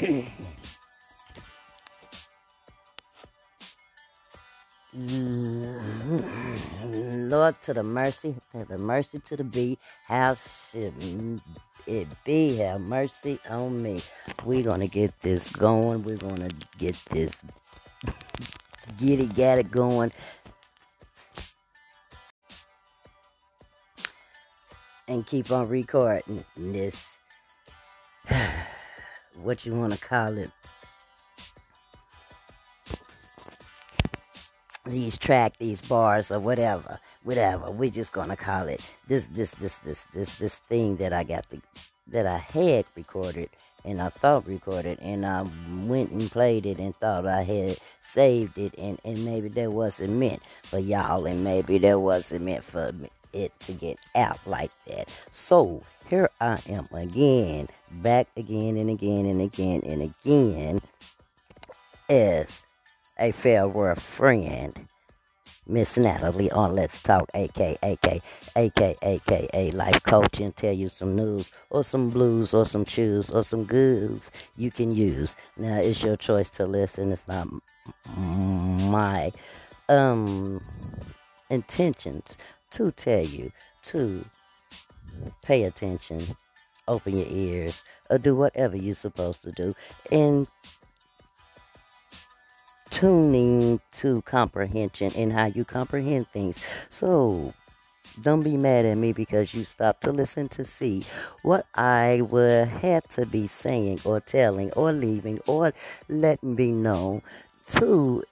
Mm-hmm. Lord, to the mercy, to the mercy to the bee, how should it be? Have mercy on me. We're gonna get this going. We're gonna get this get it, get it going. And keep on recording this what you wanna call it these track, these bars, or whatever, whatever. We're just gonna call it this, this, this, this, this, this thing that I got the, that I had recorded and I thought recorded, and I went and played it and thought I had saved it, and and maybe that wasn't meant for y'all, and maybe that wasn't meant for it to get out like that. So here I am again, back again and again and again and again as a farewell friend, Miss Natalie on Let's Talk, aka, aka, aka, aka, life coaching, tell you some news or some blues or some chews or some goods you can use. Now it's your choice to listen. It's not my um intentions to tell you to pay attention, open your ears, or do whatever you're supposed to do, and tuning to comprehension and how you comprehend things. So don't be mad at me because you stopped to listen to see what I would have to be saying or telling or leaving or letting be known to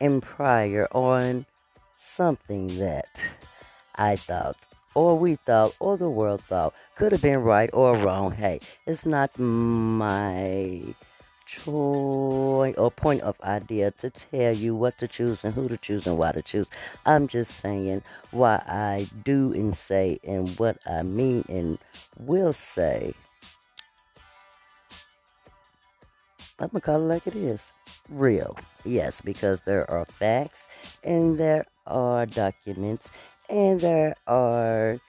in prior on something that I thought or we thought or the world thought could have been right or wrong. Hey, it's not my choice or point of idea to tell you what to choose and who to choose and why to choose. I'm just saying why I do and say and what I mean and will say. I'm gonna call it like it is. Real. Yes, because there are facts and there are documents and there are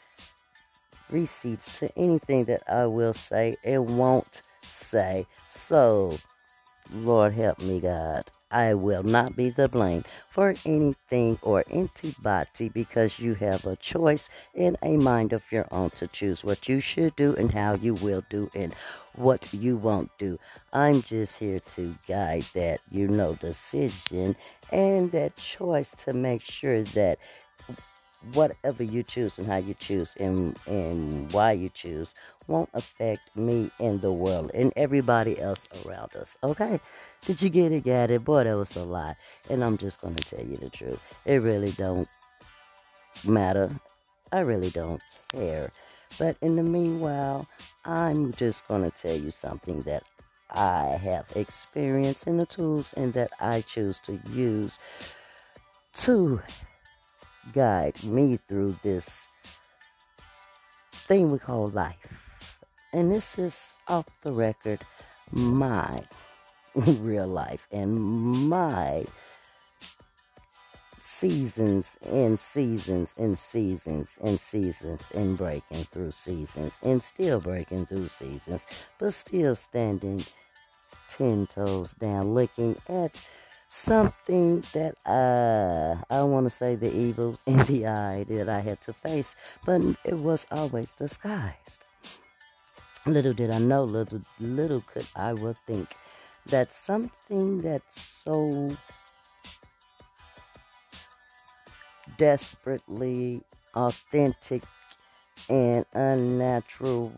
receipts to anything that I will say and won't say. So Lord help me, God. I will not be the blame for anything or anybody because you have a choice and a mind of your own to choose what you should do and how you will do and what you won't do. I'm just here to guide that you know decision and that choice to make sure that whatever you choose and how you choose and, and why you choose won't affect me and the world and everybody else around us. Okay? Did you get it? Got it? Boy, that was a lot. And I'm just gonna tell you the truth. It really don't matter. I really don't care. But in the meanwhile, I'm just gonna tell you something that I have experienced in the tools and that I choose to use to guide me through this thing we call life. And this is off the record, my real life and my seasons and seasons and seasons and seasons and breaking through seasons and still breaking through seasons, but still standing ten toes down, looking at something that uh, I don't want to say the evils in the eye that I had to face, but it was always disguised. Little did I know, little little could I would think that something that's so desperately authentic and unnatural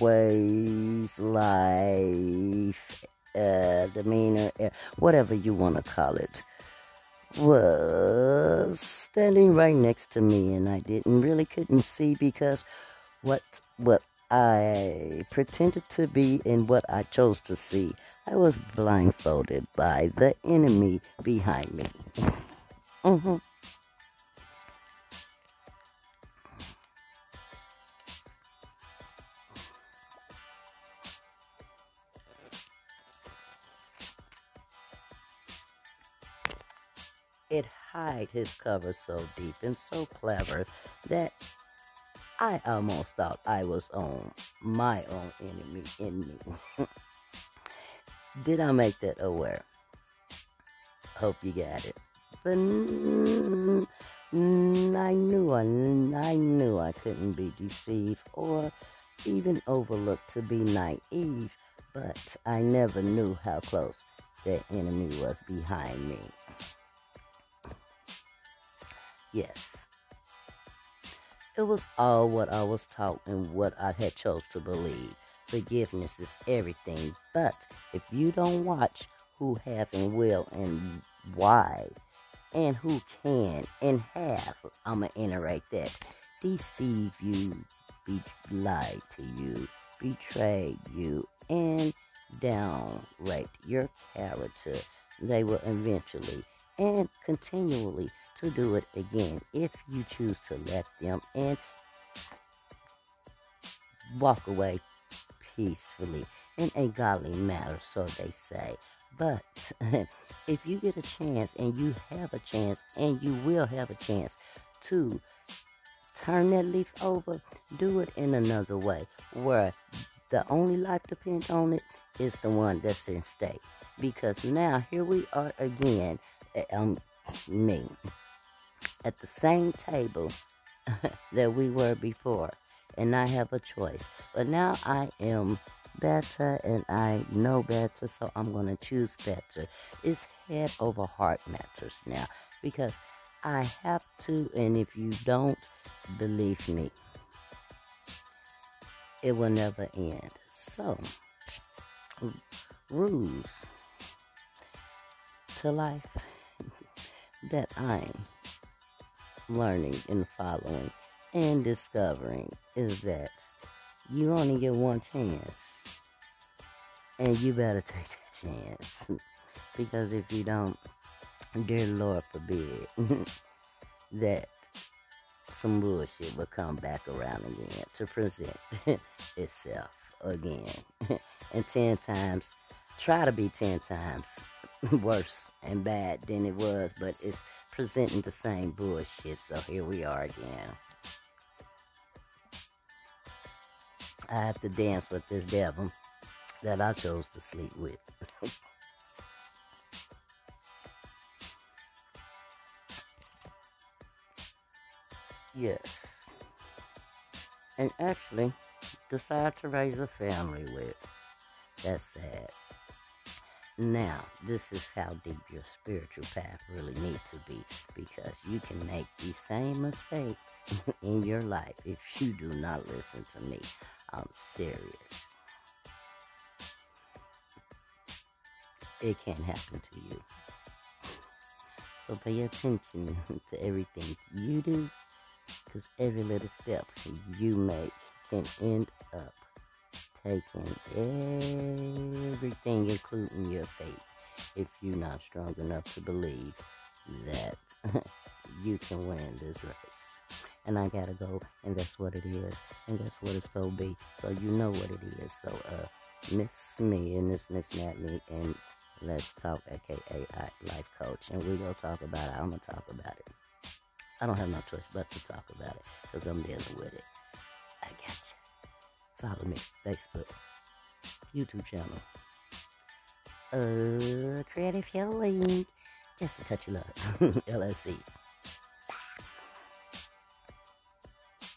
ways, life, uh, demeanor, uh, whatever you want to call it, was standing right next to me, and I didn't really couldn't see because what what I pretended to be and what I chose to see, I was blindfolded by the enemy behind me. mm-hmm. It hide his cover so deep and so clever that I almost thought I was on my own enemy in me. Did I make that aware? Hope you got it. But I knew I, I knew I couldn't be deceived or even overlooked to be naive, but I never knew how close the enemy was behind me. Yes. It was all what I was taught and what I had chose to believe. Forgiveness is everything, but if you don't watch who have and will and why and who can and have, I'ma iterate that, deceive you, be lied to you, betray you, and downright your character, they will eventually and continually to do it again if you choose to let them and walk away peacefully in a godly manner, so they say. But if you get a chance and you have a chance and you will have a chance to turn that leaf over, do it in another way where the only life depends on it is the one that's in stake. Because now here we are again, um, me, at the same table that we were before. And I have a choice. But now I am better and I know better, so I'm going to choose better. It's head over heart matters now because I have to, and if you don't believe me, it will never end. So, rules to life that I'm learning and following and discovering is that you only get one chance. And you better take that chance. because if you don't, dear Lord forbid that some bullshit will come back around again to present itself again. and 10 times, try to be 10 times worse and bad than it was, but it's presenting the same bullshit. So here we are again. I have to dance with this devil that I chose to sleep with. yes. And actually, decide to raise a family with. That's sad. Now, this is how deep your spiritual path really needs to be because you can make these same mistakes in your life if you do not listen to me. I'm serious. It can't happen to you. So pay attention to everything you do because every little step you make can end up taking everything, including your faith, if you're not strong enough to believe that you can win this race. And I gotta go, and that's what it is, and that's what it's gonna be. So you know what it is. So, uh, Miss Me and this Miss me, and let's talk, aka I life coach, and we gonna talk about it. I'm gonna talk about it. I don't have no choice but to talk about it because I'm dealing with it. Follow me, Facebook, YouTube channel. Uh, Creative Healing. Just a touch of love. LSC.